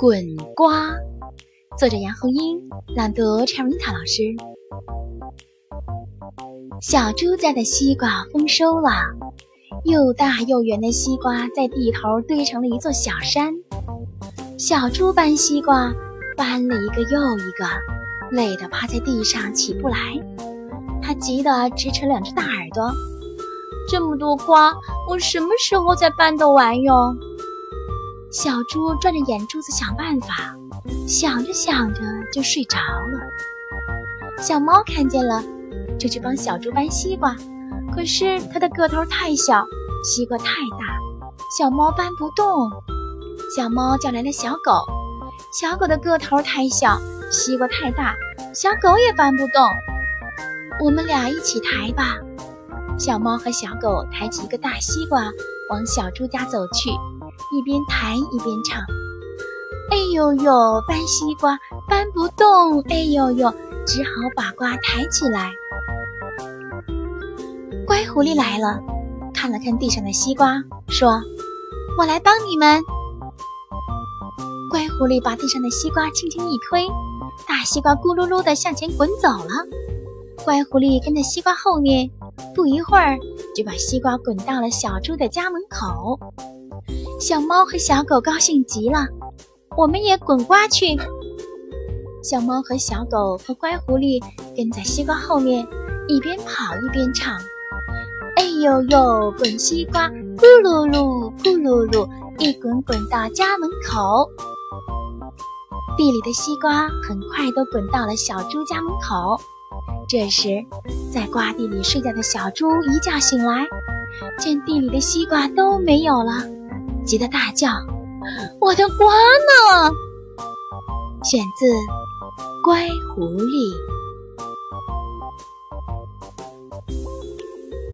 滚瓜，作者杨红樱，朗读 Cherita 老师。小猪家的西瓜丰收了，又大又圆的西瓜在地头堆成了一座小山。小猪搬西瓜，搬了一个又一个，累得趴在地上起不来。他急得直扯两只大耳朵。这么多瓜，我什么时候才搬得完哟？小猪转着眼珠子想办法，想着想着就睡着了。小猫看见了，就去帮小猪搬西瓜，可是它的个头太小，西瓜太大，小猫搬不动。小猫叫来了小狗，小狗的个头太小，西瓜太大，小狗也搬不动。我们俩一起抬吧。小猫和小狗抬起一个大西瓜，往小猪家走去。一边抬一边唱：“哎呦呦，搬西瓜搬不动，哎呦呦，只好把瓜抬起来。”乖狐狸来了，看了看地上的西瓜，说：“我来帮你们。”乖狐狸把地上的西瓜轻轻一推，大西瓜咕噜噜地向前滚走了。乖狐狸跟在西瓜后面，不一会儿就把西瓜滚到了小猪的家门口。小猫和小狗高兴极了，我们也滚瓜去。小猫和小狗和乖狐狸跟在西瓜后面，一边跑一边唱：“哎呦呦，滚西瓜，咕噜噜，咕噜噜，一滚滚到家门口。”地里的西瓜很快都滚到了小猪家门口。这时，在瓜地里睡觉的小猪一觉醒来，见地里的西瓜都没有了。急得大叫：“我的瓜呢？”选自《乖狐狸》。